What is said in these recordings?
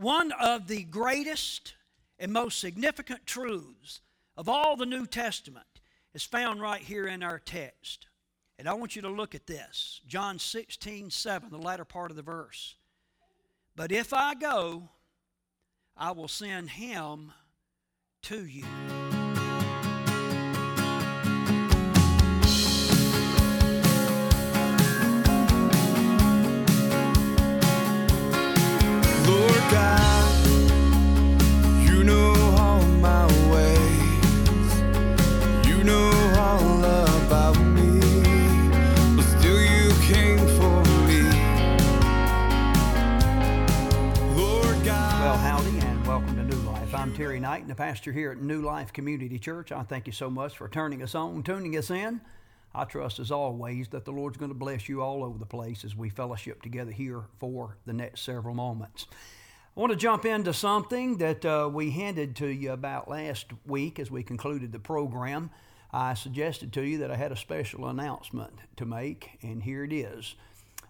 One of the greatest and most significant truths of all the New Testament is found right here in our text. And I want you to look at this John 16, 7, the latter part of the verse. But if I go, I will send him to you. Terry Knight, and the pastor here at New Life Community Church. I thank you so much for turning us on, tuning us in. I trust, as always, that the Lord's going to bless you all over the place as we fellowship together here for the next several moments. I want to jump into something that uh, we handed to you about last week as we concluded the program. I suggested to you that I had a special announcement to make, and here it is.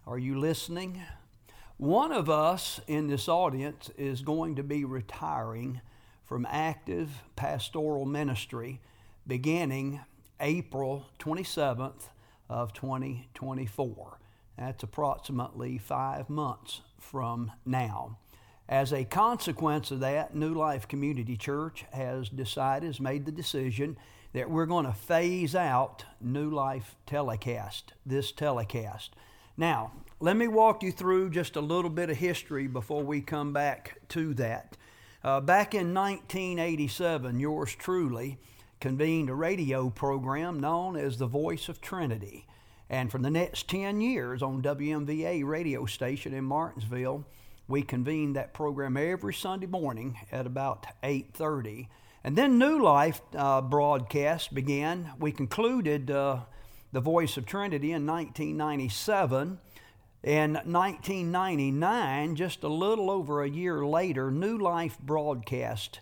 Are you listening? One of us in this audience is going to be retiring from active pastoral ministry beginning April 27th of 2024. That's approximately five months from now. As a consequence of that, New Life Community Church has decided, has made the decision that we're going to phase out New Life Telecast, this telecast. Now, let me walk you through just a little bit of history before we come back to that. Uh, back in 1987, yours truly convened a radio program known as The Voice of Trinity. And for the next 10 years on WMVA radio station in Martinsville, we convened that program every Sunday morning at about 8:30. And then New Life uh, broadcast began. We concluded uh, the Voice of Trinity in 1997 in 1999, just a little over a year later, New Life Broadcast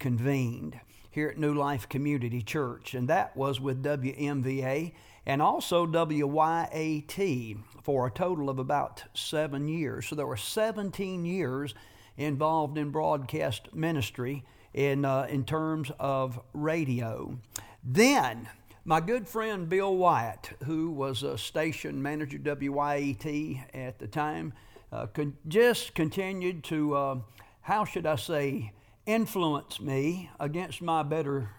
convened here at New Life Community Church, and that was with WMVA and also WYAT for a total of about seven years. So there were 17 years involved in broadcast ministry in, uh, in terms of radio. Then, my good friend Bill Wyatt, who was a station manager WYAT at the time, uh, could just continued to, uh, how should I say, influence me against my better,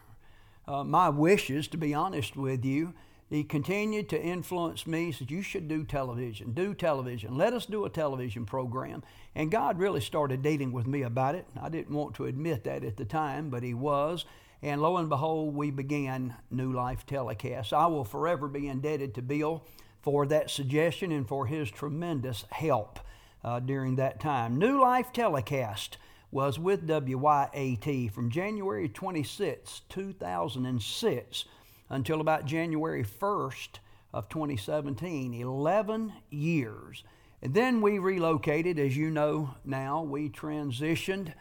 uh, my wishes, to be honest with you. He continued to influence me. Said, You should do television, do television. Let us do a television program. And God really started dealing with me about it. I didn't want to admit that at the time, but He was. And lo and behold, we began New Life Telecast. I will forever be indebted to Bill for that suggestion and for his tremendous help uh, during that time. New Life Telecast was with WYAT from January 26, 2006 until about January 1st of 2017, 11 years. And then we relocated, as you know now, we transitioned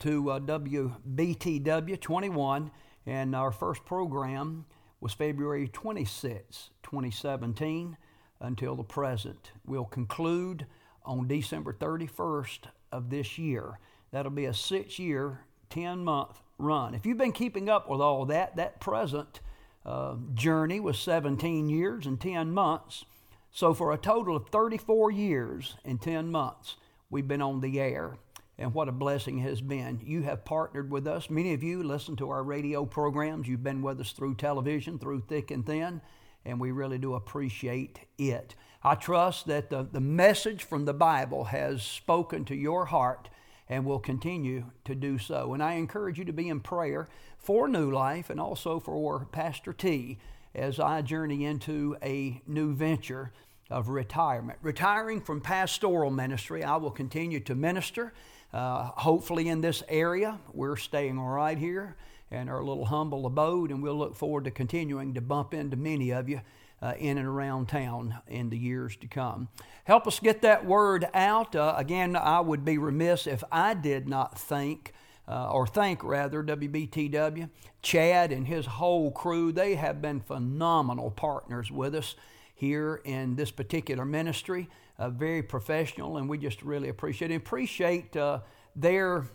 to uh, WBTW 21, and our first program was February 26, 2017, until the present. We'll conclude on December 31st of this year. That'll be a six year, 10 month run. If you've been keeping up with all that, that present uh, journey was 17 years and 10 months. So, for a total of 34 years and 10 months, we've been on the air and what a blessing has been. You have partnered with us. Many of you listen to our radio programs. You've been with us through television, through thick and thin, and we really do appreciate it. I trust that the, the message from the Bible has spoken to your heart and will continue to do so. And I encourage you to be in prayer for New Life and also for Pastor T as I journey into a new venture of retirement. Retiring from pastoral ministry, I will continue to minister uh, hopefully, in this area, we're staying right here in our little humble abode, and we'll look forward to continuing to bump into many of you uh, in and around town in the years to come. Help us get that word out. Uh, again, I would be remiss if I did not thank. Uh, or thank rather WBTW, Chad and his whole crew. They have been phenomenal partners with us here in this particular ministry uh, very professional, and we just really appreciate. Appreciate uh, their,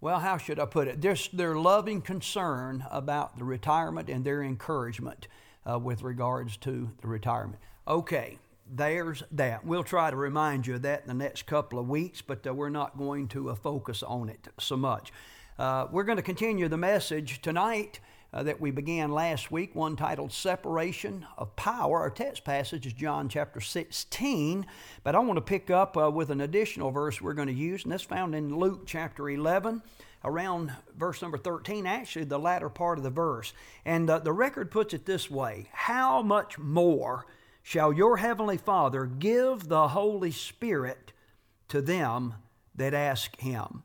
well, how should I put it? Just their loving concern about the retirement and their encouragement uh, with regards to the retirement. Okay, there's that. We'll try to remind you of that in the next couple of weeks, but uh, we're not going to uh, focus on it so much. Uh, we're going to continue the message tonight uh, that we began last week, one titled Separation of Power. Our text passage is John chapter 16, but I want to pick up uh, with an additional verse we're going to use, and that's found in Luke chapter 11 around verse number 13, actually the latter part of the verse. And uh, the record puts it this way How much more shall your heavenly Father give the Holy Spirit to them that ask him?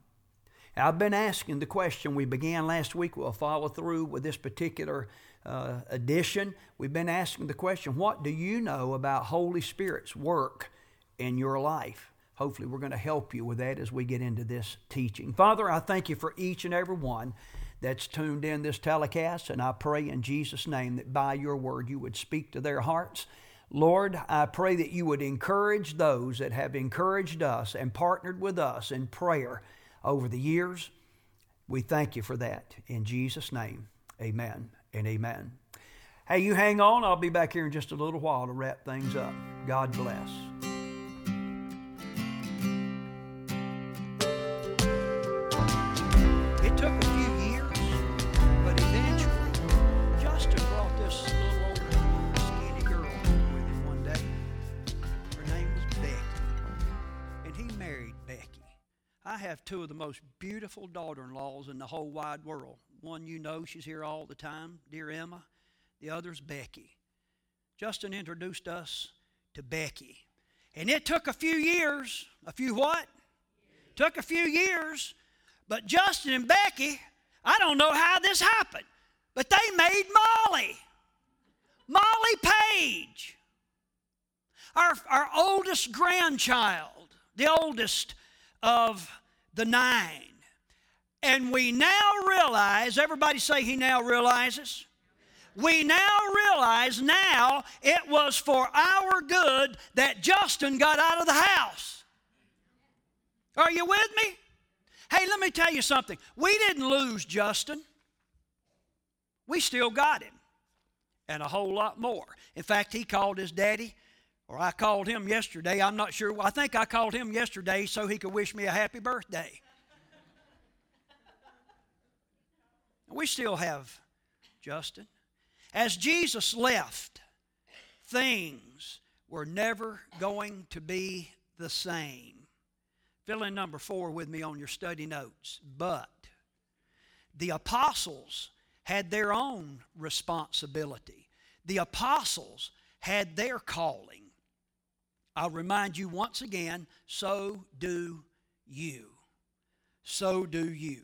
I've been asking the question we began last week. We'll follow through with this particular uh, edition. We've been asking the question what do you know about Holy Spirit's work in your life? Hopefully, we're going to help you with that as we get into this teaching. Father, I thank you for each and every one that's tuned in this telecast, and I pray in Jesus' name that by your word you would speak to their hearts. Lord, I pray that you would encourage those that have encouraged us and partnered with us in prayer over the years. We thank you for that. In Jesus' name, amen and amen. Hey, you hang on. I'll be back here in just a little while to wrap things up. God bless. Have two of the most beautiful daughter in laws in the whole wide world. One you know, she's here all the time, dear Emma. The other's Becky. Justin introduced us to Becky. And it took a few years. A few what? Took a few years. But Justin and Becky, I don't know how this happened, but they made Molly. Molly Page. Our, our oldest grandchild, the oldest of the nine. And we now realize, everybody say he now realizes. We now realize now it was for our good that Justin got out of the house. Are you with me? Hey, let me tell you something. We didn't lose Justin, we still got him, and a whole lot more. In fact, he called his daddy or I called him yesterday. I'm not sure. I think I called him yesterday so he could wish me a happy birthday. we still have Justin. As Jesus left, things were never going to be the same. Fill in number four with me on your study notes. But the apostles had their own responsibility. The apostles had their calling. I'll remind you once again so do you. So do you.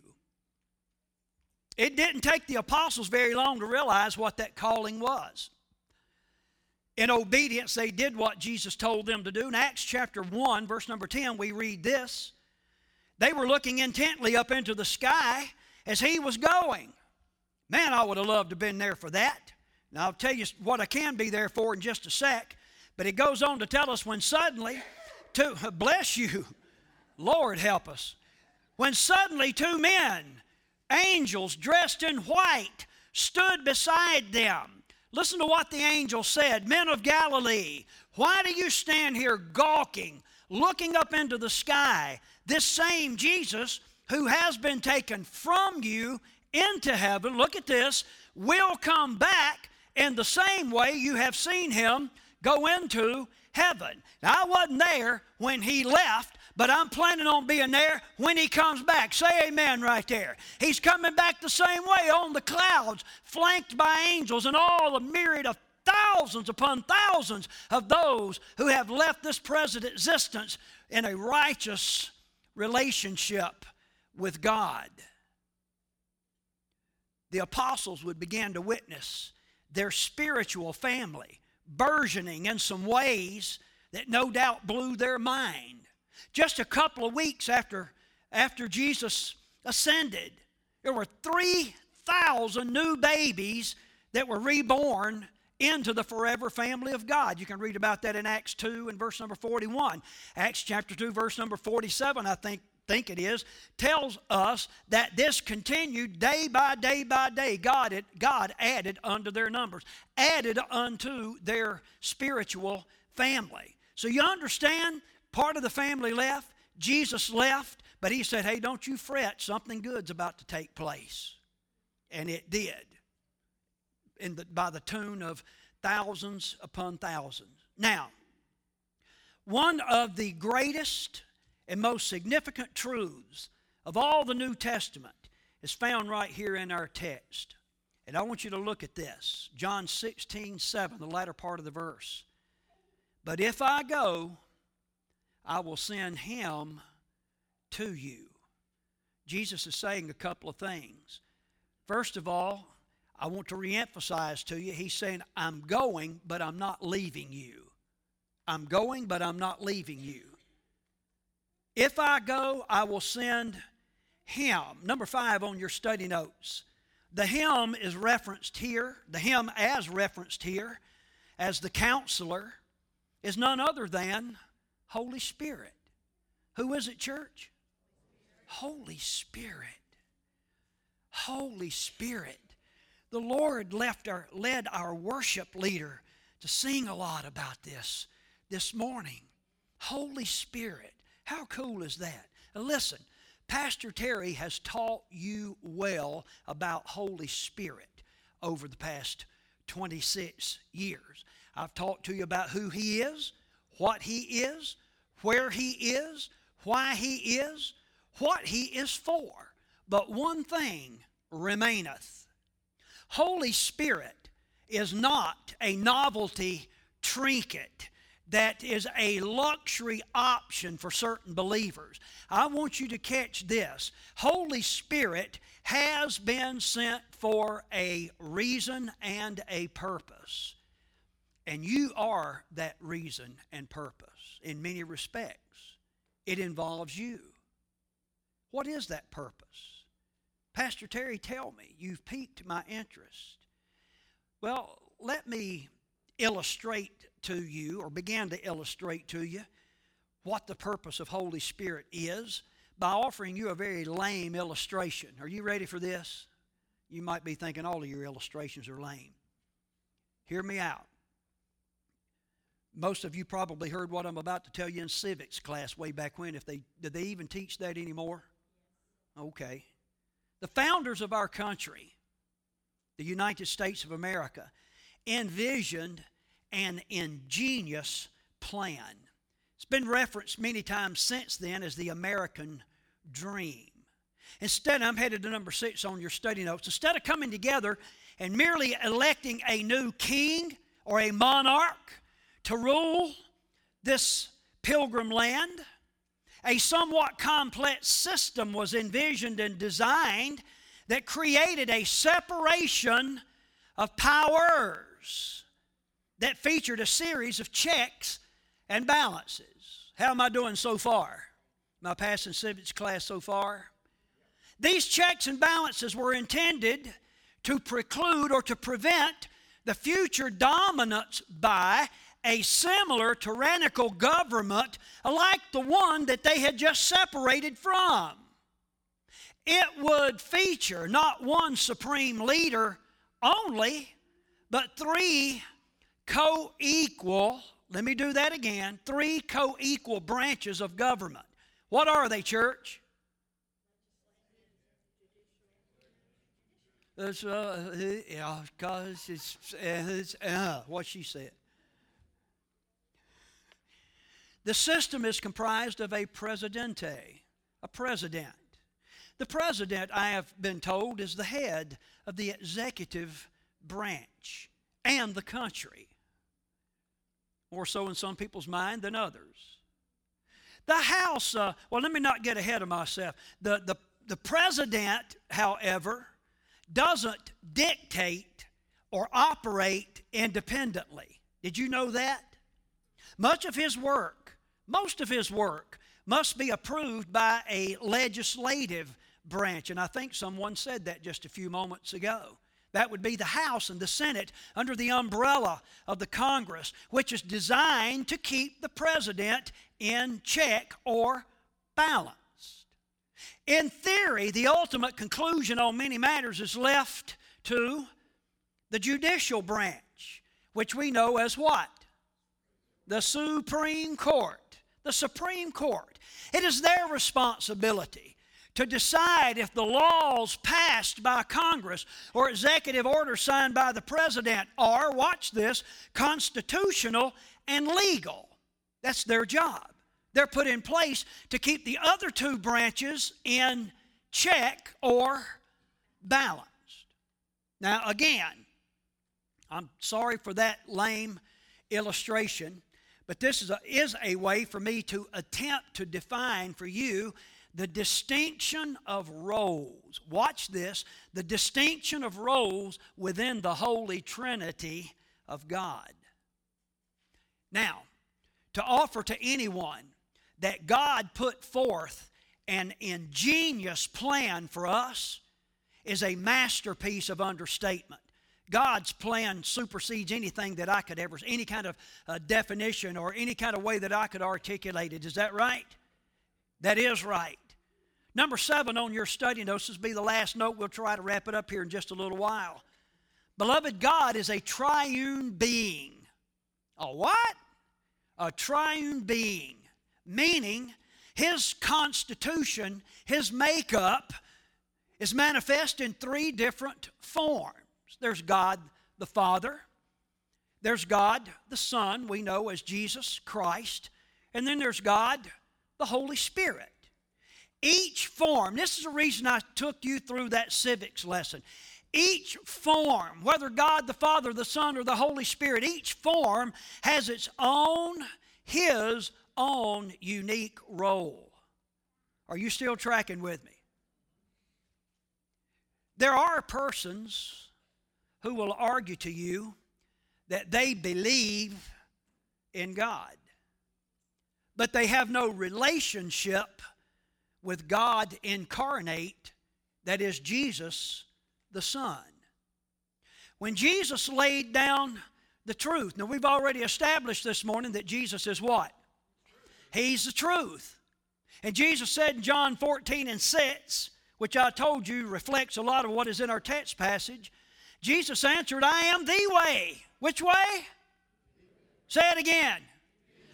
It didn't take the apostles very long to realize what that calling was. In obedience, they did what Jesus told them to do. In Acts chapter 1, verse number 10, we read this They were looking intently up into the sky as he was going. Man, I would have loved to have been there for that. Now, I'll tell you what I can be there for in just a sec. But it goes on to tell us when suddenly, two, bless you, Lord help us. When suddenly two men, angels dressed in white, stood beside them. Listen to what the angel said Men of Galilee, why do you stand here gawking, looking up into the sky? This same Jesus who has been taken from you into heaven, look at this, will come back in the same way you have seen him go into heaven. Now, I wasn't there when he left, but I'm planning on being there when he comes back. Say amen right there. He's coming back the same way on the clouds, flanked by angels and all the myriad of thousands upon thousands of those who have left this present existence in a righteous relationship with God. The apostles would begin to witness their spiritual family burgeoning in some ways that no doubt blew their mind. Just a couple of weeks after, after Jesus ascended, there were 3,000 new babies that were reborn into the forever family of God. You can read about that in Acts 2 and verse number 41. Acts chapter 2, verse number 47, I think think it is, tells us that this continued day by day by day. God, had, God added unto their numbers, added unto their spiritual family. So you understand, part of the family left, Jesus left, but he said, hey, don't you fret, something good's about to take place. And it did, in the, by the tune of thousands upon thousands. Now, one of the greatest and most significant truths of all the New Testament is found right here in our text. And I want you to look at this John 16, 7, the latter part of the verse. But if I go, I will send him to you. Jesus is saying a couple of things. First of all, I want to reemphasize to you, he's saying, I'm going, but I'm not leaving you. I'm going, but I'm not leaving you. If I go, I will send him. Number five on your study notes. The him is referenced here, the him as referenced here, as the counselor, is none other than Holy Spirit. Who is it, church? Holy Spirit. Holy Spirit. The Lord left our, led our worship leader to sing a lot about this this morning. Holy Spirit. How cool is that? Now listen, Pastor Terry has taught you well about Holy Spirit over the past 26 years. I've talked to you about who He is, what He is, where He is, why He is, what He is for. But one thing remaineth Holy Spirit is not a novelty trinket that is a luxury option for certain believers. I want you to catch this Holy Spirit has been sent for a reason and a purpose. And you are that reason and purpose in many respects. It involves you. What is that purpose? Pastor Terry, tell me. You've piqued my interest. Well, let me illustrate to you, or begin to illustrate to you, what the purpose of Holy Spirit is by offering you a very lame illustration. Are you ready for this? You might be thinking all of your illustrations are lame. Hear me out. Most of you probably heard what I'm about to tell you in civics class way back when. If they did they even teach that anymore? Okay. The founders of our country, the United States of America, envisioned an ingenious plan. It's been referenced many times since then as the American dream. Instead, I'm headed to number six on your study notes. Instead of coming together and merely electing a new king or a monarch to rule this pilgrim land, a somewhat complex system was envisioned and designed that created a separation of powers that featured a series of checks and balances. How am I doing so far? I passing civics class so far? These checks and balances were intended to preclude or to prevent the future dominance by a similar tyrannical government like the one that they had just separated from. It would feature not one supreme leader only, but three co equal, let me do that again, three co equal branches of government. What are they, church? It's, uh, yeah, because it's, it's uh, what she said. The system is comprised of a presidente, a president. The president, I have been told, is the head of the executive branch and the country more so in some people's mind than others. The House, uh, well, let me not get ahead of myself. The, the, the president, however, doesn't dictate or operate independently. Did you know that? Much of his work, most of his work, must be approved by a legislative branch. And I think someone said that just a few moments ago. That would be the House and the Senate under the umbrella of the Congress, which is designed to keep the president in check or balanced. In theory, the ultimate conclusion on many matters is left to the judicial branch, which we know as what? The Supreme Court. The Supreme Court. It is their responsibility to decide if the laws passed by Congress or executive orders signed by the president are, watch this, constitutional and legal. That's their job. They're put in place to keep the other two branches in check or balanced. Now, again, I'm sorry for that lame illustration, but this is a, is a way for me to attempt to define for you the distinction of roles. Watch this the distinction of roles within the Holy Trinity of God. Now, to offer to anyone that God put forth an ingenious plan for us is a masterpiece of understatement. God's plan supersedes anything that I could ever, any kind of uh, definition or any kind of way that I could articulate it. Is that right? That is right. Number seven on your study notes, this will be the last note. We'll try to wrap it up here in just a little while. Beloved, God is a triune being. A what? A triune being, meaning his constitution, his makeup, is manifest in three different forms. There's God the Father, there's God the Son, we know as Jesus Christ, and then there's God the Holy Spirit. Each form, this is the reason I took you through that civics lesson. Each form, whether God the Father, the Son, or the Holy Spirit, each form has its own, His own unique role. Are you still tracking with me? There are persons who will argue to you that they believe in God, but they have no relationship with God incarnate, that is Jesus the Son. When Jesus laid down the truth, now we've already established this morning that Jesus is what? He's the truth. And Jesus said in John 14 and 6, which I told you reflects a lot of what is in our text passage, Jesus answered, I am the way. Which way? Say it again.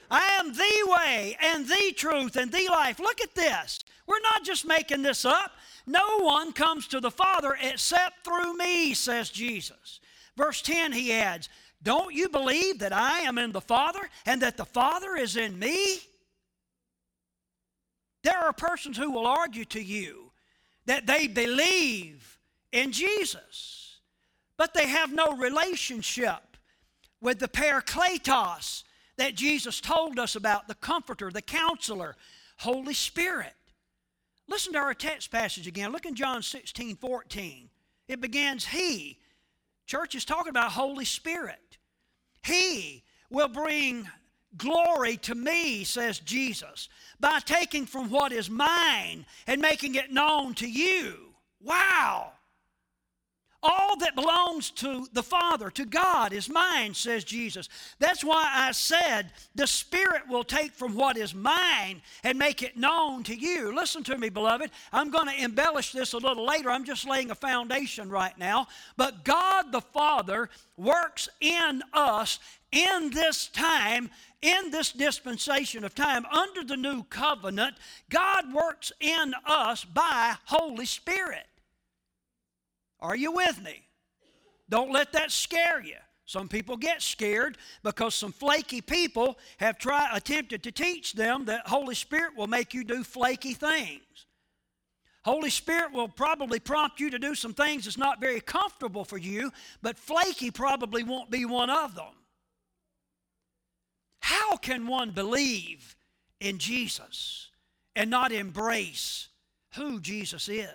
I am the way and the truth and the life. Look at this. We're not just making this up. No one comes to the Father except through me, says Jesus. Verse 10, he adds, Don't you believe that I am in the Father and that the Father is in me? There are persons who will argue to you that they believe in Jesus, but they have no relationship with the Parakletos that Jesus told us about the Comforter, the Counselor, Holy Spirit. Listen to our text passage again. Look in John 16 14. It begins, He. Church is talking about Holy Spirit. He will bring glory to me, says Jesus, by taking from what is mine and making it known to you. Wow! All that belongs to the Father, to God, is mine, says Jesus. That's why I said the Spirit will take from what is mine and make it known to you. Listen to me, beloved. I'm going to embellish this a little later. I'm just laying a foundation right now. But God the Father works in us in this time, in this dispensation of time, under the new covenant. God works in us by Holy Spirit. Are you with me? Don't let that scare you. Some people get scared because some flaky people have tried attempted to teach them that Holy Spirit will make you do flaky things. Holy Spirit will probably prompt you to do some things that's not very comfortable for you, but flaky probably won't be one of them. How can one believe in Jesus and not embrace who Jesus is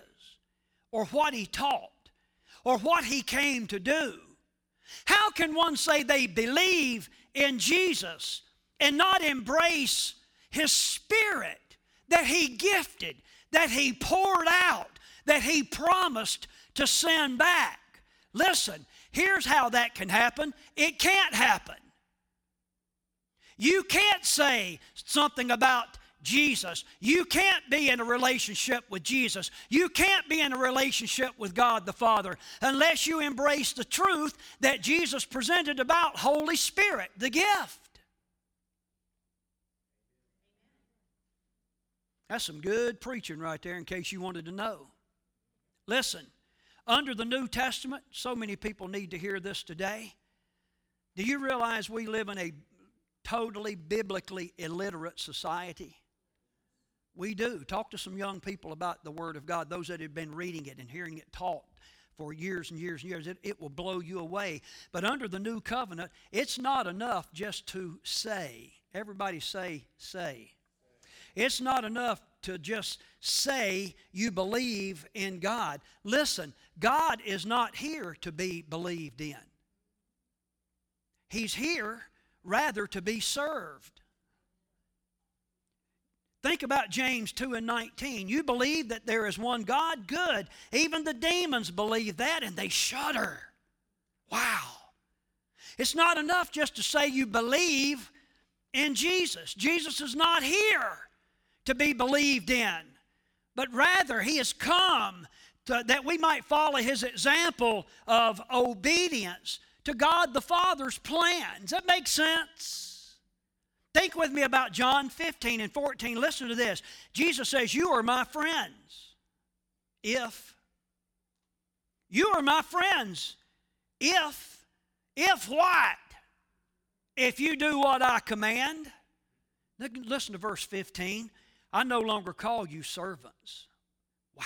or what he taught or what he came to do. How can one say they believe in Jesus and not embrace his spirit that he gifted, that he poured out, that he promised to send back? Listen, here's how that can happen it can't happen. You can't say something about Jesus, you can't be in a relationship with Jesus. You can't be in a relationship with God the Father unless you embrace the truth that Jesus presented about Holy Spirit, the gift. That's some good preaching right there, in case you wanted to know. Listen, under the New Testament, so many people need to hear this today. Do you realize we live in a totally biblically illiterate society? We do. Talk to some young people about the Word of God, those that have been reading it and hearing it taught for years and years and years. It, it will blow you away. But under the new covenant, it's not enough just to say. Everybody say, say. It's not enough to just say you believe in God. Listen, God is not here to be believed in, He's here rather to be served. Think about James 2 and 19. You believe that there is one God? Good. Even the demons believe that and they shudder. Wow. It's not enough just to say you believe in Jesus. Jesus is not here to be believed in, but rather he has come to, that we might follow his example of obedience to God the Father's plan. Does that make sense? Think with me about John 15 and 14. Listen to this. Jesus says, You are my friends if, you are my friends if, if what? If you do what I command. Listen to verse 15. I no longer call you servants. Wow.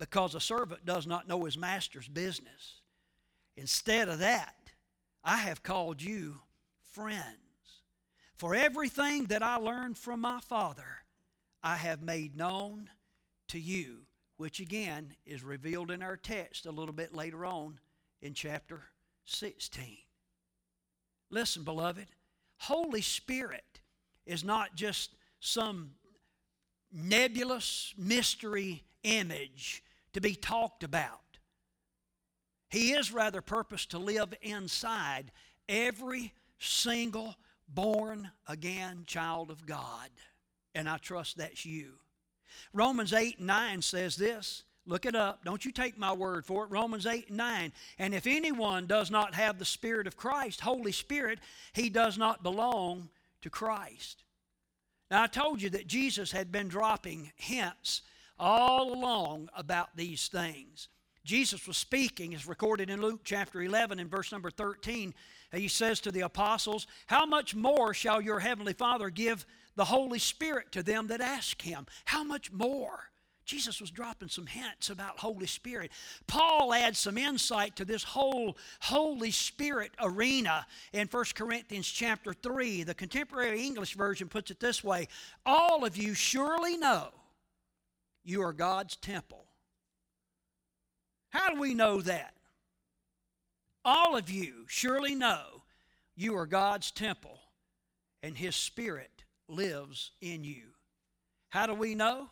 Because a servant does not know his master's business. Instead of that, I have called you friends. For everything that I learned from my Father, I have made known to you, which again is revealed in our text a little bit later on in chapter 16. Listen, beloved, Holy Spirit is not just some nebulous mystery image to be talked about. He is rather purposed to live inside every single born again child of God. And I trust that's you. Romans 8 and 9 says this. Look it up. Don't you take my word for it. Romans 8 and 9. And if anyone does not have the Spirit of Christ, Holy Spirit, he does not belong to Christ. Now, I told you that Jesus had been dropping hints all along about these things. Jesus was speaking, as recorded in Luke chapter 11 and verse number 13. He says to the apostles, How much more shall your heavenly Father give the Holy Spirit to them that ask him? How much more? Jesus was dropping some hints about Holy Spirit. Paul adds some insight to this whole Holy Spirit arena in 1 Corinthians chapter 3. The contemporary English version puts it this way All of you surely know you are God's temple. How do we know that? All of you surely know you are God's temple and His Spirit lives in you. How do we know?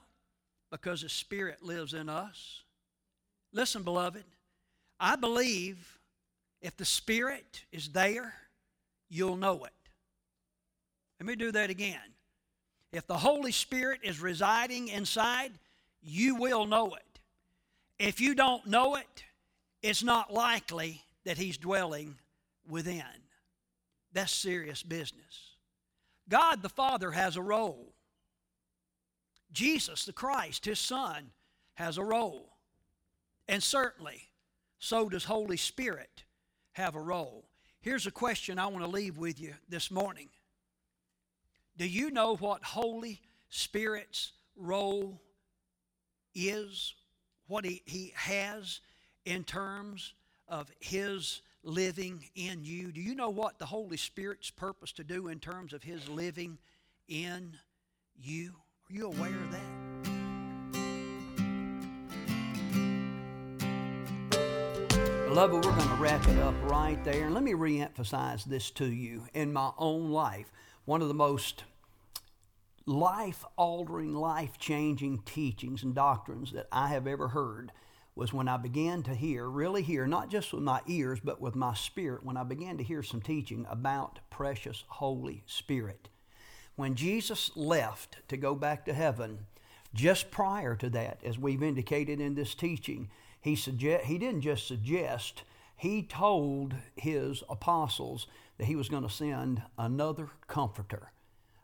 because the Spirit lives in us. Listen, beloved, I believe if the Spirit is there, you'll know it. Let me do that again. If the Holy Spirit is residing inside, you will know it. If you don't know it, it's not likely that He's dwelling within. That's serious business. God the Father has a role. Jesus, the Christ, his Son, has a role. And certainly, so does Holy Spirit have a role. Here's a question I want to leave with you this morning. Do you know what Holy Spirit's role is? What he, he has in terms of his living in you? Do you know what the Holy Spirit's purpose to do in terms of his living in you? Are you aware of that? Beloved, we're going to wrap it up right there. And let me reemphasize this to you. In my own life, one of the most life altering, life changing teachings and doctrines that I have ever heard was when I began to hear, really hear, not just with my ears, but with my spirit, when I began to hear some teaching about precious Holy Spirit. When Jesus left to go back to heaven, just prior to that, as we've indicated in this teaching, he, suggest, he didn't just suggest, he told his apostles that he was going to send another comforter.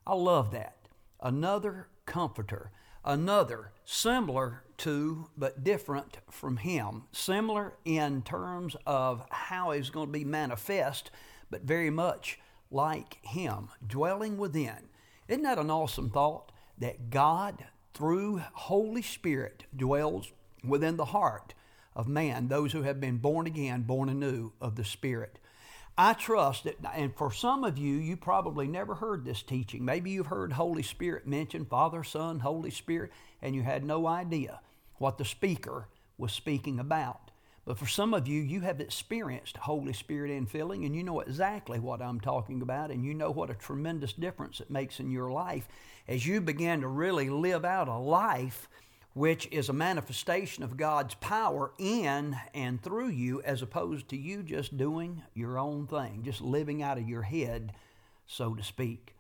I love that. Another comforter. Another similar to but different from him. Similar in terms of how he's going to be manifest, but very much like him, dwelling within. Isn't that an awesome thought? That God, through Holy Spirit, dwells within the heart of man, those who have been born again, born anew of the Spirit. I trust that, and for some of you, you probably never heard this teaching. Maybe you've heard Holy Spirit mentioned, Father, Son, Holy Spirit, and you had no idea what the speaker was speaking about. But for some of you, you have experienced Holy Spirit infilling, and you know exactly what I'm talking about, and you know what a tremendous difference it makes in your life as you begin to really live out a life which is a manifestation of God's power in and through you, as opposed to you just doing your own thing, just living out of your head, so to speak.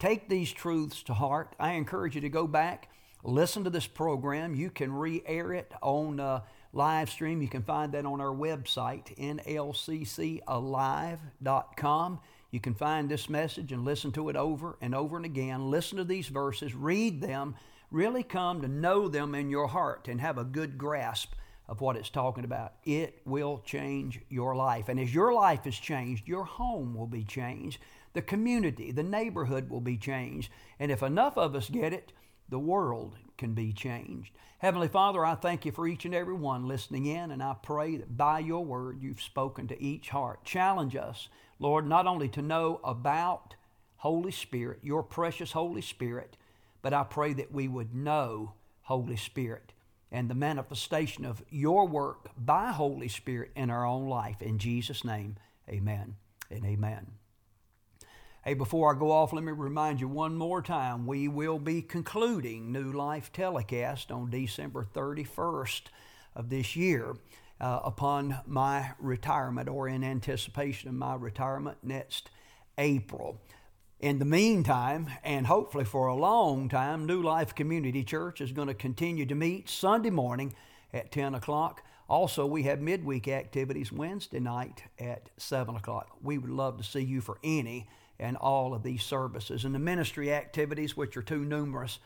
Take these truths to heart. I encourage you to go back, listen to this program. You can re air it on uh, live stream. You can find that on our website, nlccalive.com. You can find this message and listen to it over and over and again. Listen to these verses, read them really come to know them in your heart and have a good grasp of what it's talking about. It will change your life. And as your life is changed, your home will be changed. The community, the neighborhood will be changed. And if enough of us get it, the world can be changed. Heavenly Father, I thank you for each and every one listening in, and I pray that by your word you've spoken to each heart. Challenge us, Lord, not only to know about Holy Spirit, your precious Holy Spirit, but I pray that we would know Holy Spirit and the manifestation of your work by Holy Spirit in our own life. In Jesus' name, amen and amen. Hey, before I go off, let me remind you one more time we will be concluding New Life Telecast on December 31st of this year uh, upon my retirement or in anticipation of my retirement next April. In the meantime, and hopefully for a long time, New Life Community Church is going to continue to meet Sunday morning at 10 o'clock. Also, we have midweek activities Wednesday night at 7 o'clock. We would love to see you for any and all of these services. And the ministry activities, which are too numerous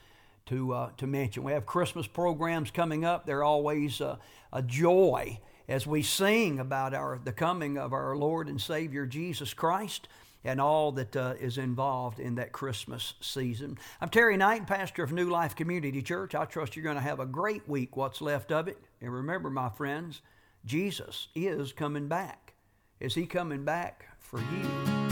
to, uh, to mention. We have Christmas programs coming up. They're always uh, a joy as we sing about our, the coming of our Lord and Savior Jesus Christ and all that uh, is involved in that Christmas season. I'm Terry Knight, pastor of New Life Community Church. I trust you're going to have a great week, what's left of it. And remember, my friends, Jesus is coming back. Is he coming back for you?